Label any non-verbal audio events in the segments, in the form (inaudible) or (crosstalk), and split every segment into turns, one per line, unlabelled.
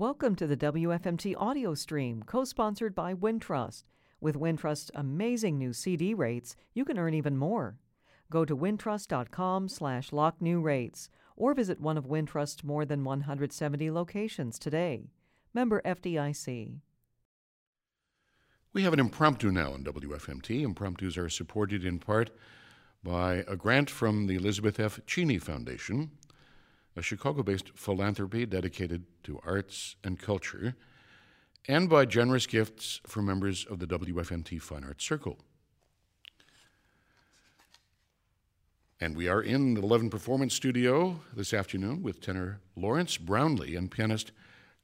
Welcome to the WFMT audio stream, co sponsored by Wintrust. With Wintrust's amazing new CD rates, you can earn even more. Go to wintrust.com slash locknewrates or visit one of Wintrust's more than 170 locations today. Member FDIC.
We have an impromptu now on WFMT. Impromptus are supported in part by a grant from the Elizabeth F. Cheney Foundation, a Chicago based philanthropy dedicated to arts and culture, and by generous gifts from members of the WFMT Fine Arts Circle. And we are in the Levin Performance Studio this afternoon with tenor Lawrence Brownlee and pianist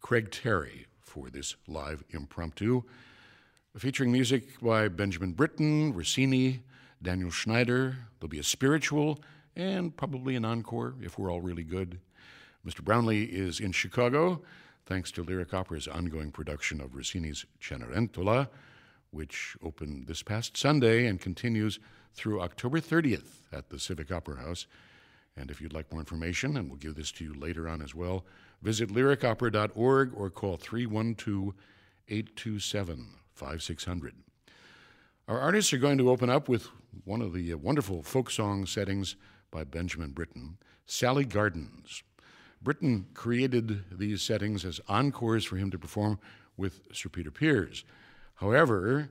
Craig Terry for this live impromptu featuring music by Benjamin Britten, Rossini, Daniel Schnyder. There'll be a spiritual and probably an encore if we're all really good. Mr. Brownlee is in Chicago thanks to Lyric Opera's ongoing production of Rossini's Cenerentola, which opened this past Sunday and continues through October 30th at the Civic Opera House. And if you'd like more information, and we'll give this to you later on as well, visit lyricopera.org or call 312 827 5600. Our artists are going to open up with one of the uh, wonderful folk song settings by Benjamin Britten, Sally Gardens. Britten created these settings as encores for him to perform with Sir Peter Pears. However,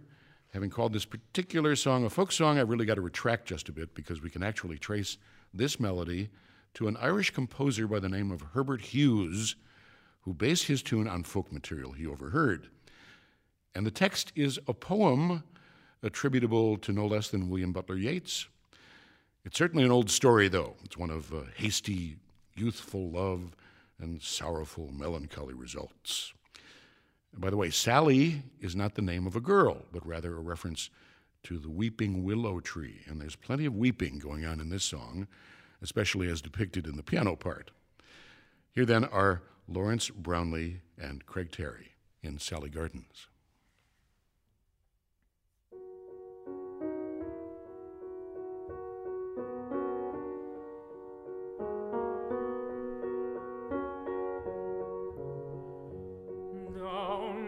having called this particular song a folk song, I've really got to retract just a bit because we can actually trace this melody to an Irish composer by the name of Herbert Hughes, who based his tune on folk material he overheard. And the text is a poem attributable to no less than William Butler Yeats. It's certainly an old story, though. It's one of uh, hasty, youthful love and sorrowful, melancholy results. And by the way, Sally is not the name of a girl, but rather a reference to the weeping willow tree. And there's plenty of weeping going on in this song, especially as depicted in the piano part. Here then are Lawrence Brownlee and Craig Terry in Sally Gardens.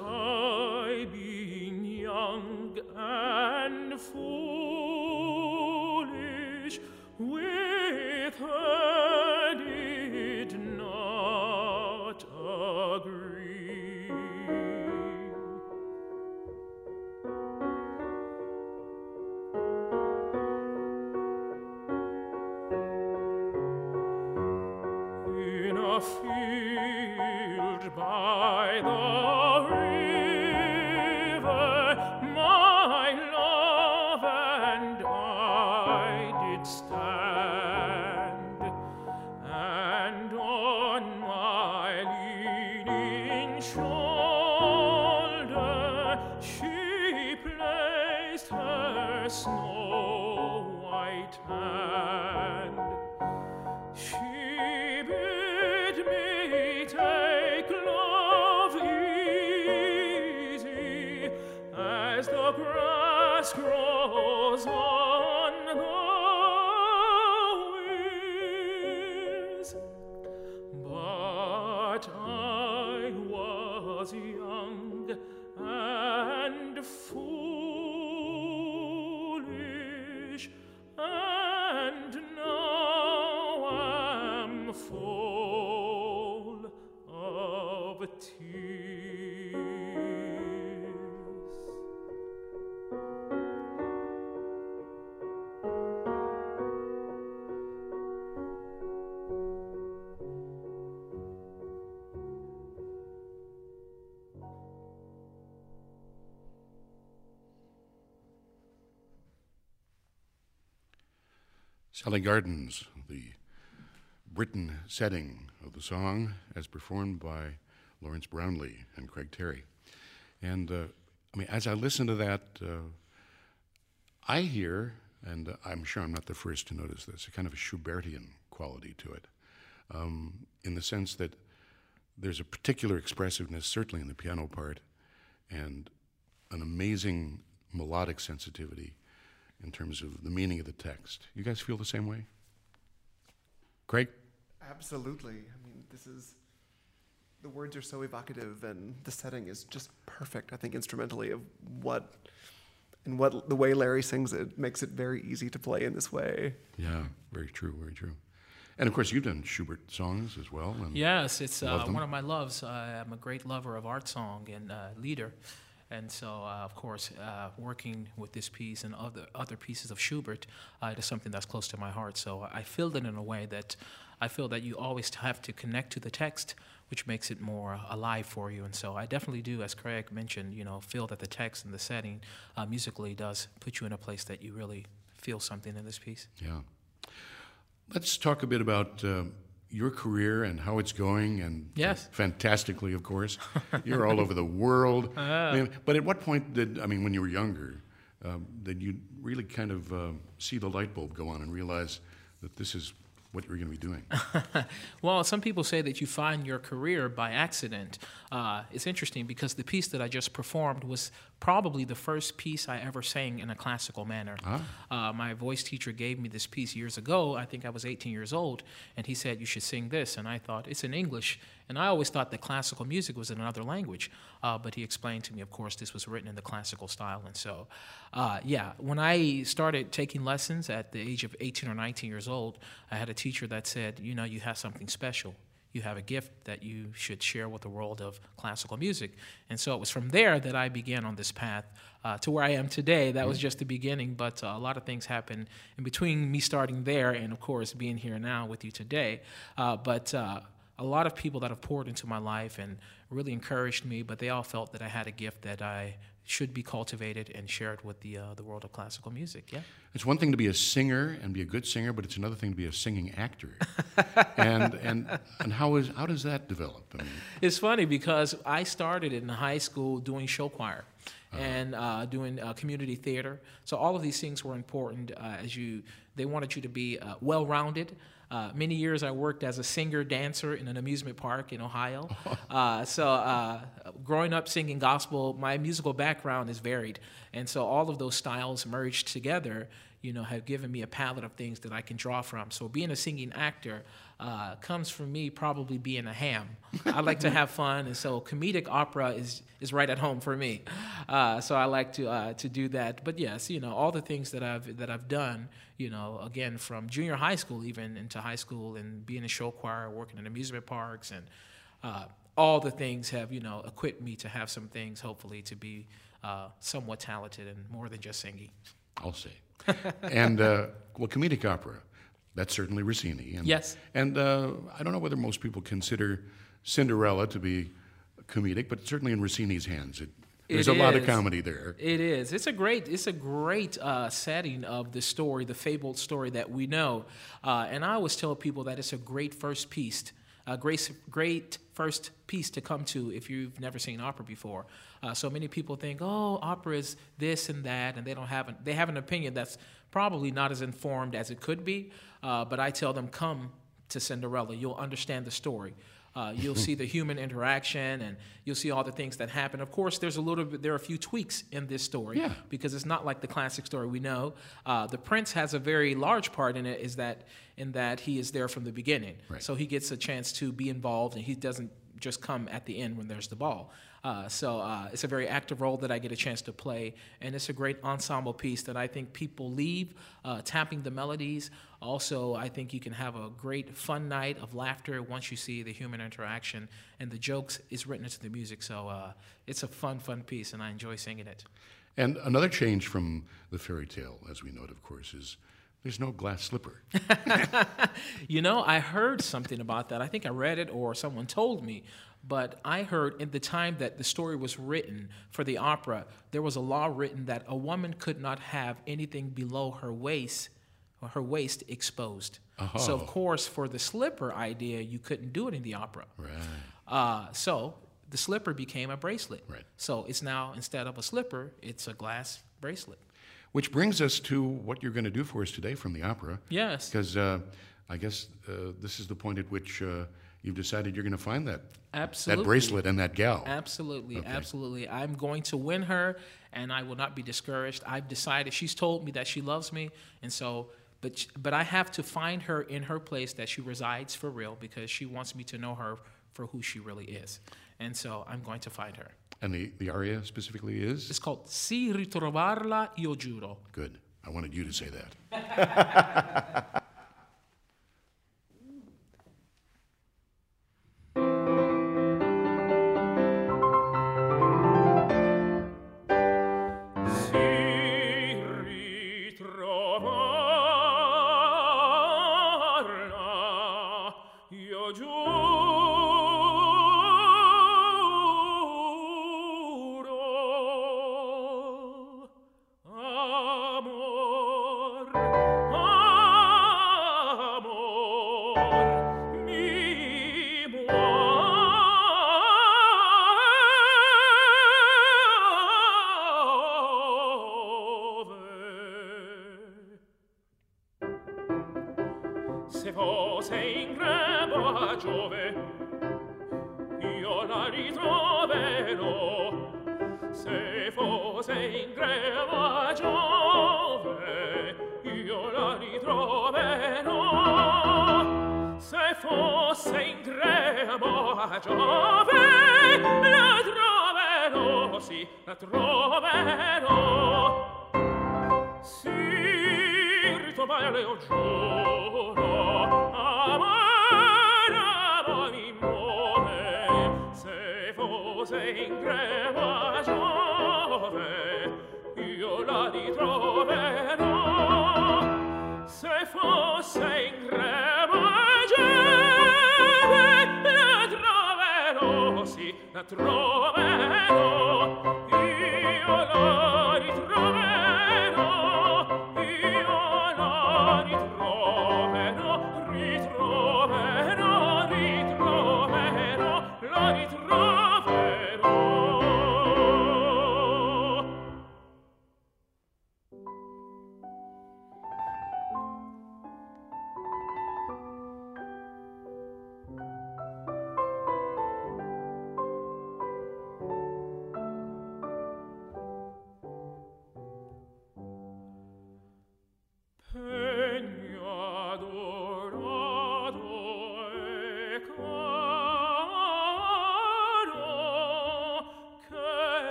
oh, Sally Gardens, the Britten setting of the song, as performed by Lawrence Brownlee and Craig Terry. And uh, I mean, as I listen to that, uh, I hear, and I'm sure I'm not the first to notice this, a kind of a Schubertian quality to it, um, in the sense that there's a particular expressiveness, certainly in the piano part, and an amazing melodic sensitivity in terms of the meaning of the text. You guys feel the same way? Craig?
Absolutely. I mean, this is the words are so evocative, and the setting is just perfect. I think instrumentally of what and what the way Larry sings it makes it very easy to play in this way.
Yeah, very true, very true. And of course, you've done Schubert songs as well.
yes, it's uh, one of my loves. I'm a great lover of art song and uh, lieder. And so, uh, of course, uh, working with this piece and other other pieces of Schubert, uh, something that's close to my heart. So I feel it in a way that I feel that you always have to connect to the text, which makes it more alive for you. And so I definitely do, as Craig mentioned, you know, feel that the text and the setting uh, musically does put you in a place that you really feel something in this piece.
Yeah. Let's talk a bit about uh, your career and how it's going, and
yes,
fantastically, of course. (laughs) You're all over the world. Uh, but at what point did I mean when you were younger? Uh, did you really kind of uh, see the light bulb go on and realize that this is what you're going to be doing? (laughs)
well, some people say that you find your career by accident. Uh, it's interesting because the piece that I just performed was probably the first piece I ever sang in a classical manner. Ah. Uh, my voice teacher gave me this piece years ago. I think I was 18 years old, and he said, You should sing this. And I thought, It's in English. And I always thought that classical music was in another language. Uh, but he explained to me, of course, this was written in the classical style. And so, uh, yeah, when I started taking lessons at the age of 18 or 19 years old, I had a teacher that said, You know, you have something special you have a gift that you should share with the world of classical music. And so it was from there that I began on this path uh, to where I am today. That was mm-hmm. just the beginning, but uh, a lot of things happened in between me starting there and, of course, being here now with you today. Uh, but uh, a lot of people that have poured into my life and really encouraged me, but they all felt that I had a gift that I should be cultivated and shared with the uh, the world of classical music. Yeah,
it's one thing to be a singer and be a good singer, but it's another thing to be a singing actor. (laughs) and and and how is how does that develop? I mean,
it's funny because I started in high school doing show choir. Uh-huh. And uh, doing uh, community theater, so all of these things were important. Uh, as you, they wanted you to be uh, well-rounded, uh, many years I worked as a singer dancer in an amusement park in Ohio. (laughs) Uh, so, uh, growing up singing gospel, my musical background is varied. And so, all of those styles merged together, you know, have given me a palette of things that I can draw from. So, being a singing actor, uh, comes from me probably being a ham. I like to have fun, and so comedic opera is is right at home for me. Uh, so I like to uh, to do that. But yes, you know, all the things that I've that I've done, you know, again from junior high school even into high school, and being in show choir, working in amusement parks, and uh, all the things have you know equipped me to have some things, hopefully, to be uh, somewhat talented and more than just singing.
I'll say. (laughs) and uh, well, comedic opera that's certainly Rossini.
And, yes.
And uh, I don't know whether most people consider Cinderella to be comedic, but certainly in Rossini's hands, it, there's it a is. lot of comedy there.
It is. It's a great. It's a great uh, setting of the story, the fabled story that we know. Uh, and I always tell people that it's a great first piece, a great, great first piece to come to if you've never seen opera before. Uh, so many people think, oh, opera is this and that, and they don't have an, they have an opinion that's probably not as informed as it could be. Uh, but I tell them, come to Cinderella. You'll understand the story. Uh, you'll see the human interaction and you'll see all the things that happen. Of course, there's a little bit, there are a few tweaks in this story
yeah.
because it's not like the classic story we know. Uh, the prince has a very large part in it, is that in that he is there from the beginning,
right.
so he gets a chance to be involved and he doesn't just come at the end when there's the ball. Uh, so uh, it's a very active role that I get a chance to play, and it's a great ensemble piece that I think people leave uh, tapping the melodies. Also, I think you can have a great fun night of laughter once you see the human interaction and the jokes is written into the music. So uh, it's a fun, fun piece, and I enjoy singing it.
And another change from the fairy tale, as we know it, of course, is there's no glass slipper. (laughs) (laughs)
you know, I heard something about that. I think I read it or someone told me. But I heard in the time that the story was written for the opera, there was a law written that a woman could not have anything below her waist
her waist exposed. So of course, for the slipper idea, you couldn't do it in the opera.
Right.
Uh, so the slipper became a bracelet.
Right.
So it's now instead of a slipper, it's a glass bracelet.
Which brings us to what you're going to do for us today from the opera.
Yes.
Because uh, I guess uh, this is the point at which uh, you've decided you're going to find that
Absolutely.
that bracelet and that gal.
Absolutely, absolutely. I'm going to win her, and I will not be discouraged. I've decided. She's told me that she loves me, and so, but but I have to find her in her place that she resides for real because she wants me to know her for who she really is, and so I'm going to find her.
And the, the aria specifically is
It's called Si ritrovarla io giuro.
good. I wanted you to say that. (laughs)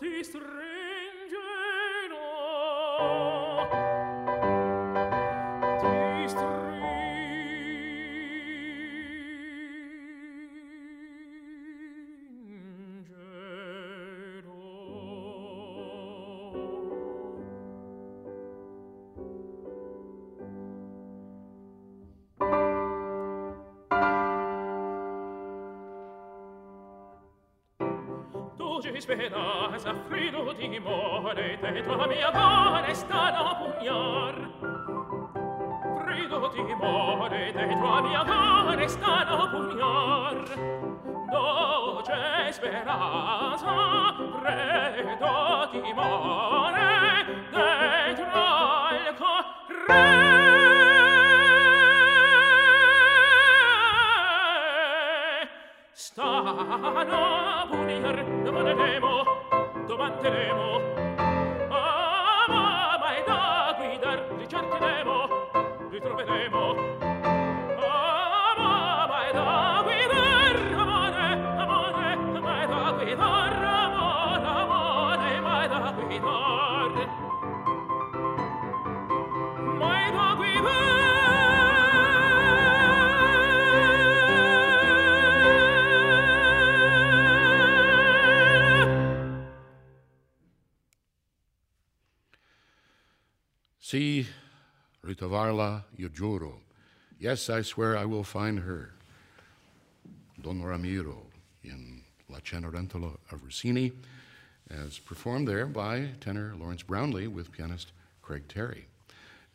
ti stringeno mi spenosa frido di dimore te la mia donna sta da pugnar frido di dimore te la mia donna sta da pugnar dolce speranza credo dimore dentro il corre. Stano
giuro. Yes, I swear I will find her. Don Ramiro in La Cenerentola of Rossini, as performed there by tenor Lawrence Brownlee with pianist Craig Terry.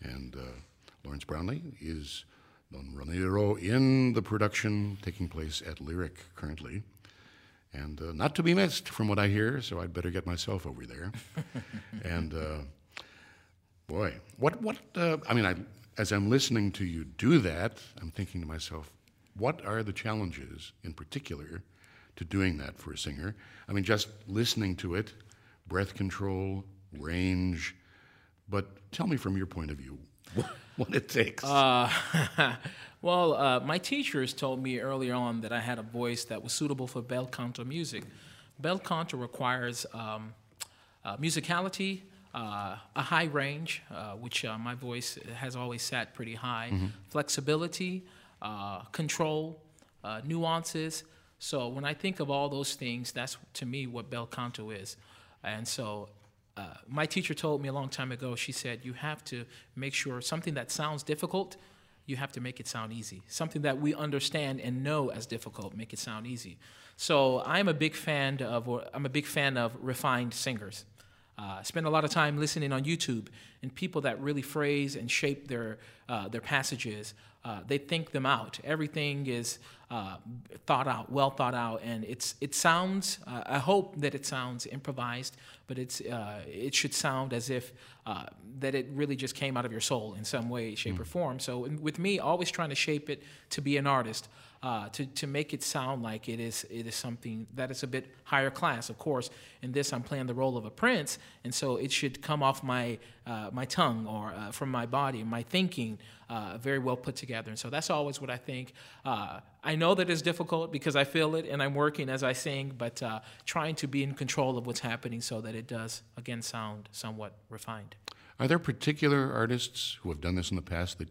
And uh, Lawrence Brownlee is Don Ramiro in the production taking place at Lyric currently. And uh, not to be missed from what I hear, so I'd better get myself over there. (laughs) and uh, boy, what, what, uh, I mean, I, as I'm listening to you do that, I'm thinking to myself, what are the challenges in particular to doing that for a singer? I mean, just listening to it, breath control, range, but tell me from your point of view (laughs) what it takes.
Uh, (laughs) well, uh, my teachers told me earlier on that I had a voice that was suitable for bel canto music. Bel canto requires um, uh, musicality, uh, a high range, uh, which uh, my voice has always sat pretty high, mm-hmm. flexibility, control, nuances. So when I think of all those things, that's to me what bel canto is. And so uh, my teacher told me a long time ago, she said, you have to make sure something that sounds difficult, you have to make it sound easy. Something that we understand and know as difficult, make it sound easy. So I'm a big fan of, I'm a big fan of refined singers. Uh, spend a lot of time listening on YouTube and people that really phrase and shape their uh, their passages. Uh, they think them out. Everything is uh, thought out, well thought out, and it's it sounds. Uh, I hope that it sounds improvised, but it's uh, it should sound as if that it really just came out of your soul in some way, shape, mm. or form. So with me, always trying to shape it to be an artist uh, to, to make it sound like it is, it is something that is a bit higher class. Of course, in this, I'm playing the role of a prince, and so it should come off my, uh, my tongue or uh, from my body, my thinking, uh, very well put together. And so that's always what I think. Uh, I know that it's difficult because I feel it and I'm working as I sing, but uh, trying to be in control of what's happening so that it does, again, sound somewhat refined.
Are there particular artists who have done this in the past that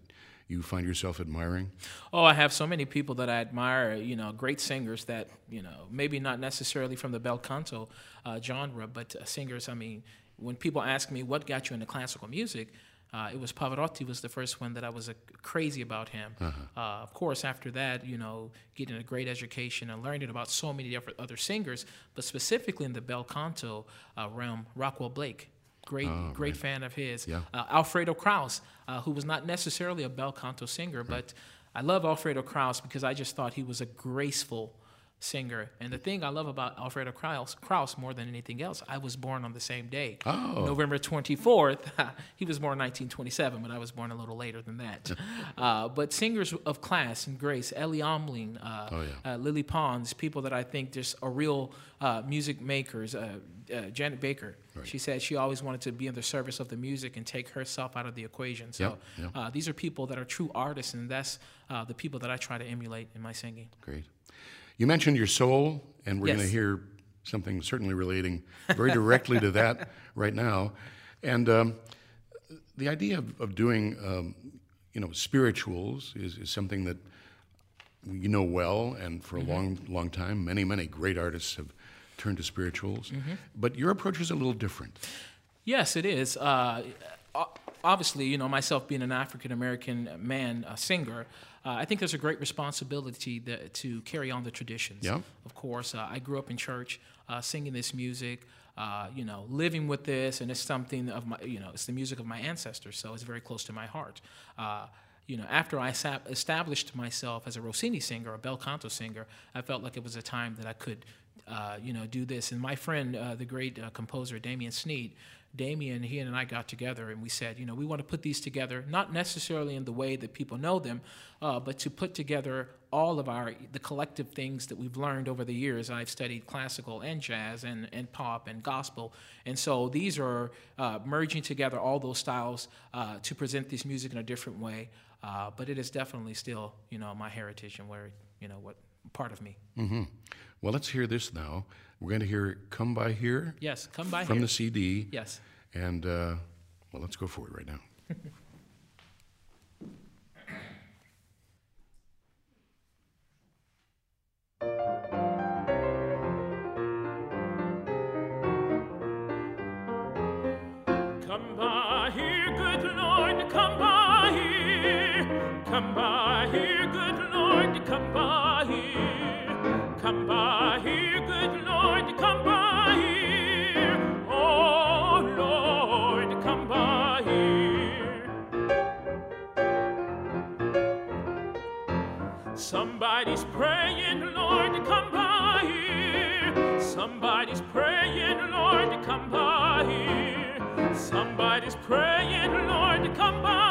you find yourself admiring?
Oh, I have so many people that I admire. You know, great singers that you know maybe not necessarily from the bel canto uh, genre, but uh, singers. I mean, when people ask me what got you into classical music. Uh, it was Pavarotti was the first one that I was uh, crazy about him. Uh-huh. Uh, of course, after that, you know, getting a great education and learning about so many different other singers, but specifically in the bel canto uh, realm, Rockwell Blake great oh, great fan of his. Yeah. Uh, Alfredo Kraus, uh, who was not necessarily a bel canto singer, right. but I love Alfredo Kraus because I just thought he was a graceful singer. And the thing I love about Alfredo Kraus, Kraus more than anything else, I was born on the same day.
Oh.
November 24th. (laughs) he was born in 1927, but I was born a little later than that. (laughs) uh, but singers of class and grace, Elly Ameling, uh, oh, yeah. uh, Lily Pons, people that I think just are real uh, music makers. Uh, uh, Janet Baker, right. she said she always wanted to be in the service of the music and take herself out of the equation. So
yep,
yep. these are people that are true artists, and that's the people that I try to emulate in my singing.
Great. You mentioned your soul, and we're
yes.
going to hear something certainly relating very directly to that (laughs) right now. And um, the idea of, of doing, um, you know, spirituals is, is, something that you know well, and for a mm-hmm. long, long time, many, many great artists have turned to spirituals. Mm-hmm. But your approach is a little different.
Yes, it is. Uh, obviously, you know, myself being an African American man, a singer, uh, I think there's a great responsibility that, to carry on the traditions.
Yeah.
Of course, uh, I grew up in church uh, singing this music. Uh, you know, living with this, and it's something of my, you know, it's the music of my ancestors, so it's very close to my heart. Uh, you know, after I established myself as a Rossini singer, a bel canto singer, I felt like it was a time that I could, uh, you know, do this. And my friend, uh, the great uh, composer Damien Sneed, Damien, he and I got together and we said, you know, we want to put these together, not necessarily in the way that people know them, uh, but to put together all of our the collective things that we've learned over the years. I've studied classical and jazz and, and pop and gospel, and so these are uh, merging together all those styles uh, to present this music in a different way. But it is definitely still, you know, my heritage and where, you know, what part of me.
Mm-hmm. Well, let's hear this now. We're going to hear "Come by Here."
Yes, "Come by
from
Here"
the CD.
Yes.
And uh, well, let's go for it right now. (laughs)
Somebody's praying, Lord, to come by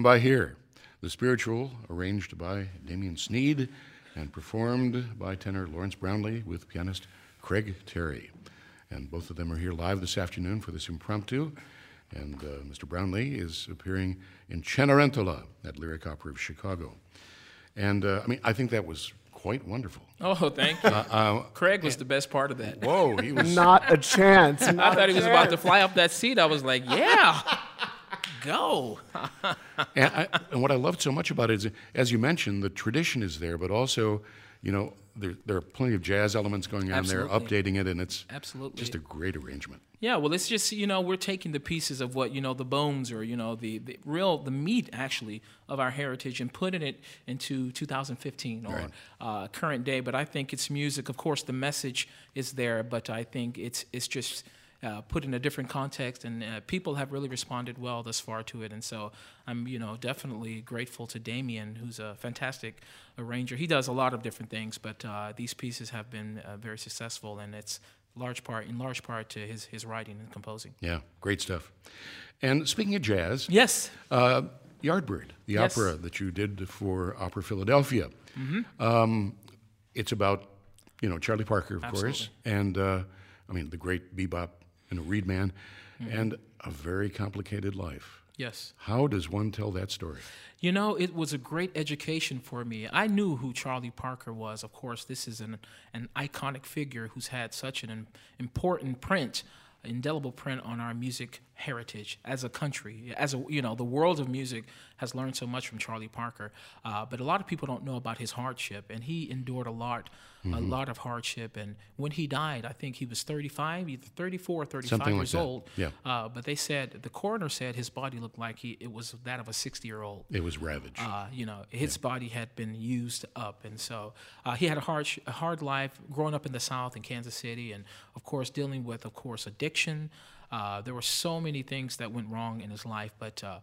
Come by here.
The spiritual, arranged by Damien Sneed and performed by tenor Lawrence Brownlee with pianist Craig Terry. And both of them are here live this afternoon for this impromptu. And uh, Mr. Brownlee is appearing in Cenerentola at Lyric Opera of Chicago. And uh, I mean, I think that was quite wonderful.
Oh, thank you.
Uh,
Craig was the best part of that.
whoa, he was.
Not a chance. (laughs)
I thought
a
he was about to fly up that seat. I was like, yeah, go. (laughs)
and, I, and what I loved so much about it is, as you mentioned, the tradition is there, but also, you know, there, there are plenty of jazz elements going on there, updating it, and it's
Absolutely.
just a great arrangement.
Yeah, well, it's just you know we're taking the pieces of what you know the bones or you know the, the real the meat actually of our heritage and putting it into 2015 or
Right.
uh, current day. But I think it's music. Of course, the message is there, but I think it's it's just. Uh, put in a different context, and uh, people have really responded well thus far to it, and so I'm, you know, definitely grateful to Damien, who's a fantastic arranger. He does a lot of different things, but uh, these pieces have been uh, very successful, and it's large part, in large part, to his his writing and composing.
Yeah, great stuff. And speaking of jazz,
Yes.
uh, Yardbird, the
Yes.
opera that you did for Opera Philadelphia. Um, it's about, you know, Charlie Parker, of course, and uh, I mean, the great bebop, you a Reed man, mm-hmm. and a very complicated life.
Yes.
How does one tell that story?
You know, it was a great education for me. I knew who Charlie Parker was. Of course, this is an an iconic figure who's had such an important print, indelible print on our music heritage as a country. As a you know, the world of music has learned so much from Charlie Parker. Uh, but a lot of people don't know about his hardship, and he endured a lot, a lot of hardship. And when he died, I think he was 35, either 34 or 35
Something like
years
that.
old.
Yeah.
Uh, but they said the coroner said his body looked like he it was that of a 60 year old
It was ravaged.
uh, you know, his body had been used up, and so uh, he had a hard, a hard life growing up in the South in Kansas City, and of course dealing with, of course, addiction. Uh, there were so many things that went wrong in his life, but uh,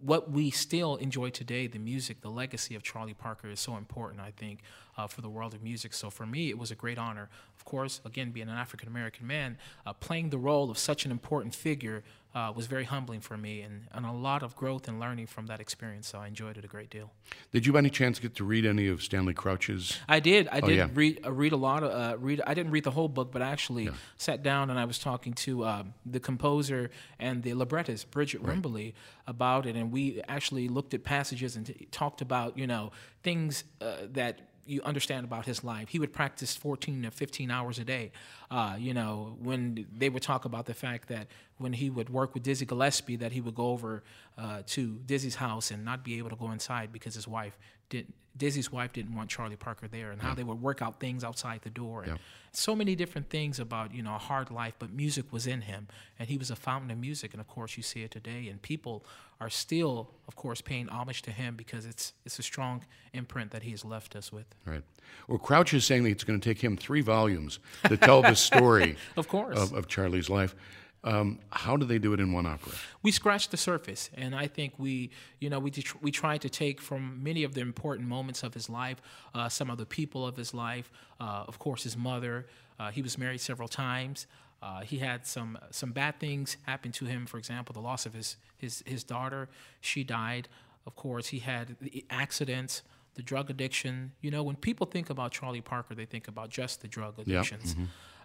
what we still enjoy today, the music, the legacy of Charlie Parker, is so important, I think, uh, for the world of music. So for me, it was a great honor. Of course, again, being an African American man, uh, playing the role of such an important figure uh, was very humbling for me, and, and a lot of growth and learning from that experience. So I enjoyed it a great deal.
Did you by any chance get to read any of Stanley Crouch's?
I did. I did
yeah.
read uh, read a lot of uh, read. I didn't read the whole book, but I actually sat down and I was talking to um, the composer and the librettist Bridgette Wimberly about it, and we actually looked at passages and t- talked about you know things uh, that you understand about his life. He would practice 14 to 15 hours a day. Uh, you know, when they would talk about the fact that when he would work with Dizzy Gillespie, that he would go over uh, to Dizzy's house and not be able to go inside because his wife didn't. Dizzy's wife didn't want Charlie Parker there, and how they would work out things outside the door, and
Yeah.
so many different things about you know a hard life. But music was in him, and he was a fountain of music. And of course, you see it today, and people are still, of course, paying homage to him because it's it's a strong imprint that he has left us with.
Right. Well, Crouch is saying that it's going to take him three volumes to tell the story (laughs)
Of course.
of, of Charlie's life. Um, how do they do it in one opera?
we scratched the surface and i think we you know we did, we tried to take from many of the important moments of his life uh, some of the people of his life uh, of course his mother. Uh, he was married several times. Uh, he had some some bad things happen to him for example the loss of his his his daughter. She died. Of course he had the accidents the drug addiction. You know when people think about charlie parker they think about just the drug addictions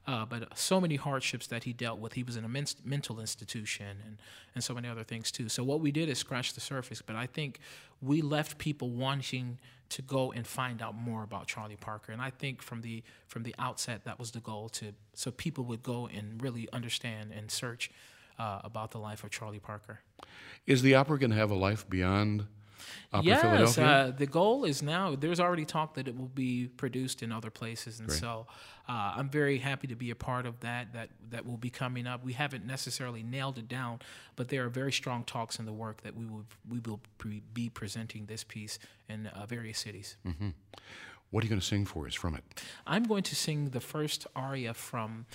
uh, but so many hardships that he dealt with. He was in a men- mental institution and, and so many other things too. So what we did is scratch the surface, but I think we left people wanting to go and find out more about Charlie Parker. And I think from the from the outset that was the goal to so people would go and really understand and search uh, about the life of Charlie Parker.
Is the opera going to have a life beyond Opera
yes, uh, the goal is now. There's already talk that it will be produced in other places, and
Great.
so uh, I'm very happy to be a part of that. That that will be coming up. We haven't necessarily nailed it down, but there are very strong talks in the work that we will we will pre- be presenting this piece in uh, various cities.
what are you going to sing for us from it?
I'm going to sing the first aria from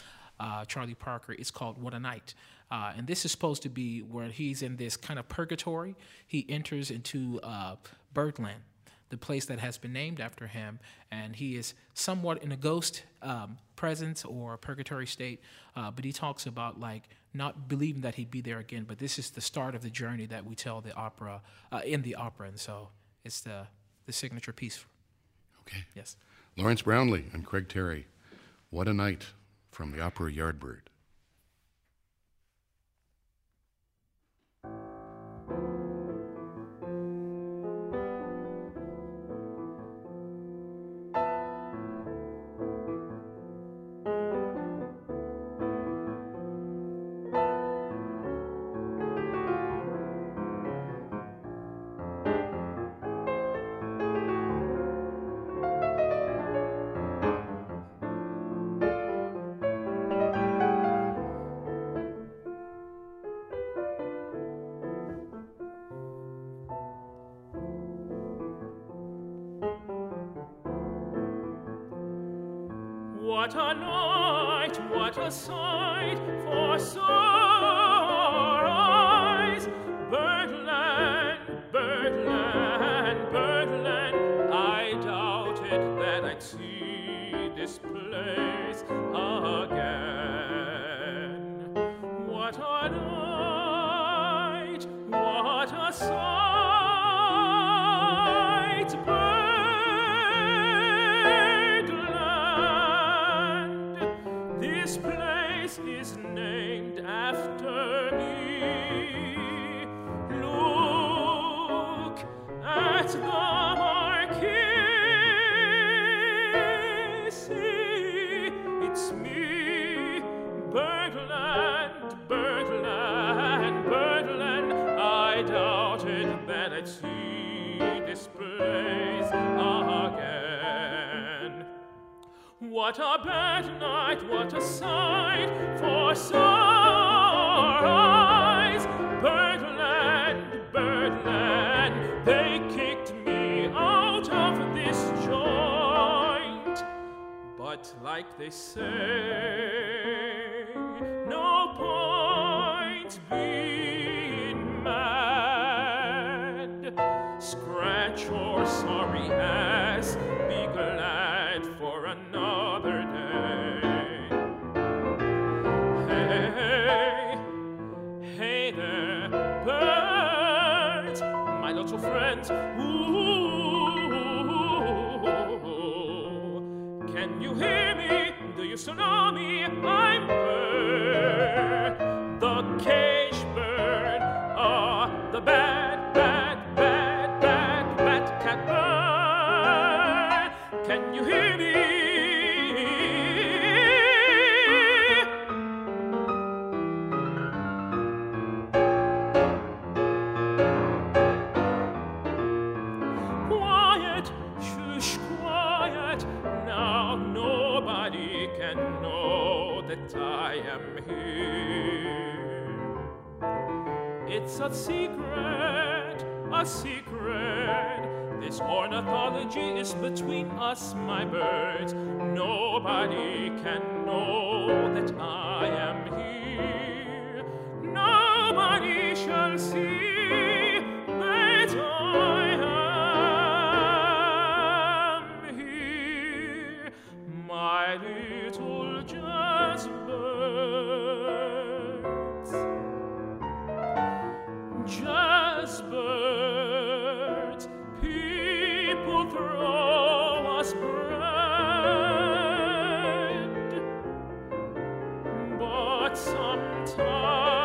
uh, Charlie Parker. It's called What a Night. Uh, and this is supposed to be where he's in this kind of purgatory. He enters into uh, Birdland, the place that has been named after him, and he is somewhat in a ghost um, presence or purgatory state. Uh, but he talks about like not believing that he'd be there again. But this is the start of the journey that we tell the opera uh, in the opera, and so it's the the signature piece.
Okay.
Yes.
Lawrence Brownlee and Craig Terry. What a night from the opera Yardbird.
What a bad night, what a sight for sore eyes. Birdland, birdland, they kicked me out of this joint. But like they say, me?
A secret, a secret. This ornithology is between us, my birds. Nobody can know that I am here. Sometimes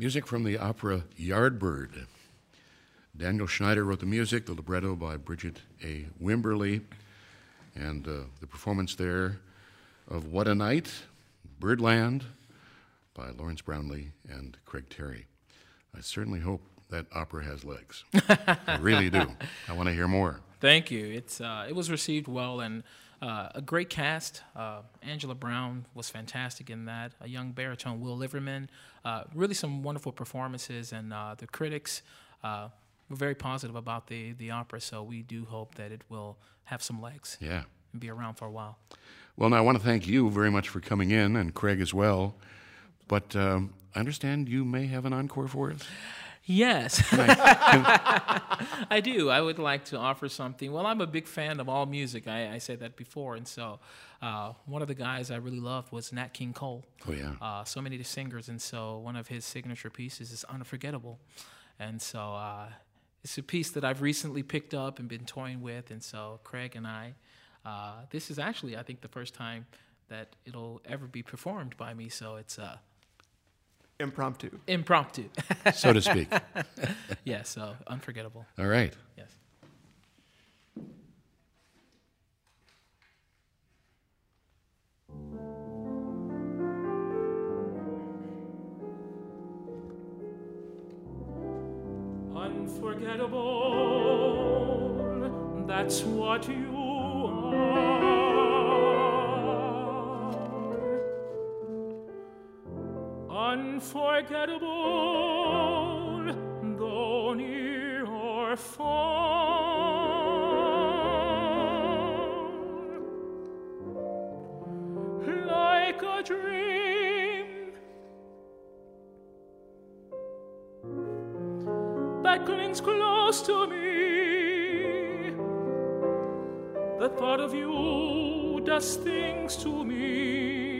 Music from the opera Yardbird. Daniel Schnyder wrote the music, the libretto by Bridgette A. Wimberly, and uh, the performance there of What a Night, Birdland by Lawrence Brownlee and Craig Terry. I certainly hope that opera has legs. I really do. (laughs) I want to hear more.
Thank you. It's uh, it was received well and uh, a great cast. Uh, Angela Brown was fantastic in that. A young baritone, Will Liverman. Uh, really some wonderful performances, and uh, the critics uh, were very positive about the the opera. So we do hope that it will have some legs
Yeah.
and be around for a while.
Well, now I want to thank you very much for coming in, and Craig as well. But um, I understand you may have an encore for us.
Yes, (laughs) I do. I would like to offer something. Well, I'm a big fan of all music. I, I said that before, and so uh, one of the guys I really loved was Nat King Cole.
Oh yeah.
uh, so many of the singers, and so one of his signature pieces is unforgettable, and so uh, it's a piece that I've recently picked up and been toying with, and so Craig and I, uh, this is actually I think the first time that it'll ever be performed by me, so it's uh,
Impromptu.
impromptu. (laughs)
so to speak. (laughs)
yeah, so unforgettable.
All right.
Yes.
Unforgettable, that's what you Unforgettable, though near or far. Like a dream that clings close to me. The thought of you does things to me.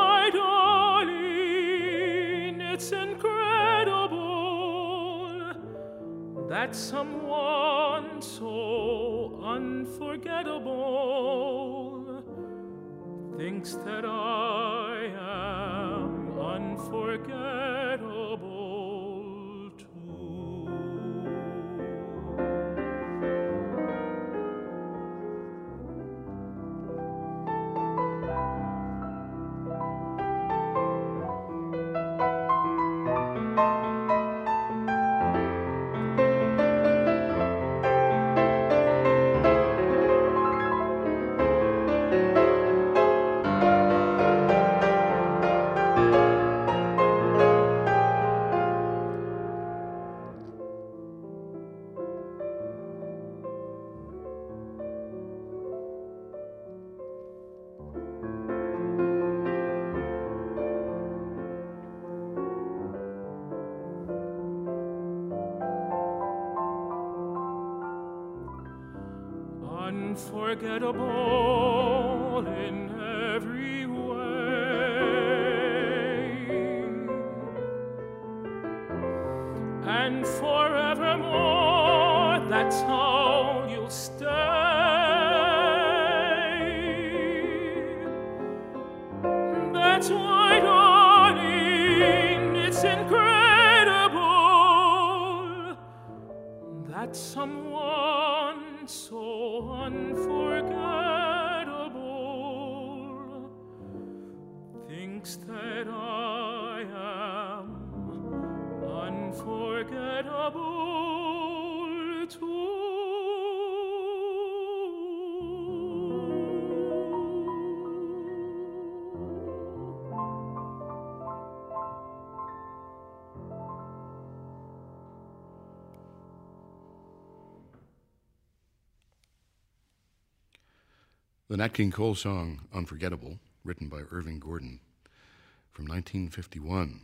that someone so unforgettable thinks that I unforgettable
The Nat King Cole song Unforgettable, written by Irving Gordon from 1951,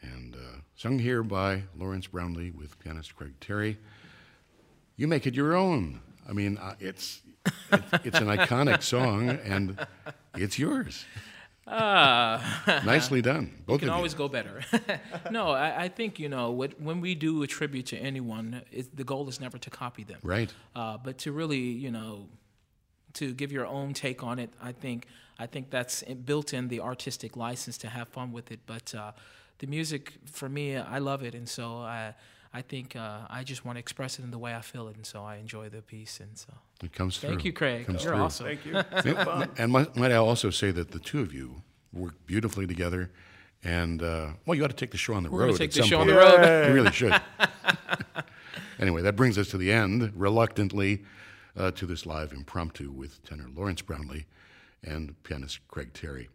and uh, sung here by Lawrence Brownlee with pianist Craig Terry. You make it your own. I mean, uh, it's, it's it's an iconic song, and it's yours. (laughs) Nicely done, both
you
can
always
you.
go better. (laughs) no, I, I think you know what, when we do a tribute to anyone, it, the goal is never to copy them,
Right.
uh, but to really you know to give your own take on it. I think I think that's built in the artistic license to have fun with it. But uh, the music for me, I love it, and so I I think uh, I just want to express it in the way I feel it, and so I enjoy the piece. And so
It comes through.
thank you, Craig.
Comes
You're
through.
awesome.
Thank you. (laughs)
And- and might, might I also say that the two of you work beautifully together, and uh, well, you ought to take the show on the
We're
road.
gonna take
at
the
some
show on the road.
You really should. (laughs) anyway, that brings us to the end, reluctantly, uh, to this live impromptu with tenor Lawrence Brownlee and pianist Craig Terry.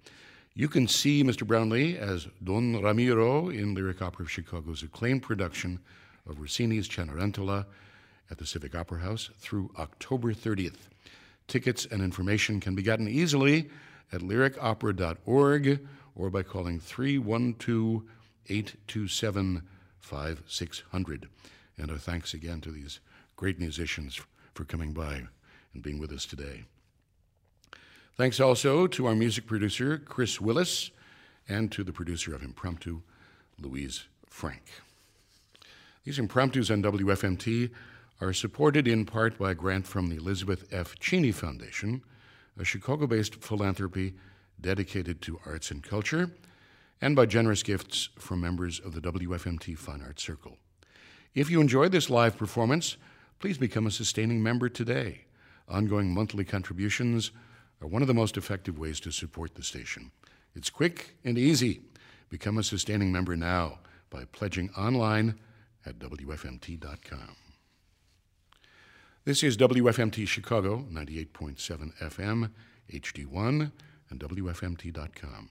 You can see Mr. Brownlee as Don Ramiro in Lyric Opera of Chicago's acclaimed production of Rossini's Cenerentola at the Civic Opera House through October 30th. Tickets and information can be gotten easily at lyricopera.org or by calling 312 827 5600. And our thanks again to these great musicians for coming by and being with us today. Thanks also to our music producer, Chris Willis, and to the producer of Impromptu, Louise Frank. These impromptus on WFMT are supported in part by a grant from the Elizabeth F. Cheney Foundation, a Chicago based philanthropy dedicated to arts and culture, and by generous gifts from members of the WFMT Fine Arts Circle. If you enjoyed this live performance, please become a sustaining member today. Ongoing monthly contributions are one of the most effective ways to support the station. It's quick and easy. Become a sustaining member now by pledging online at WFMT.com. This is WFMT Chicago, 98.7 FM, HD1, and WFMT.com.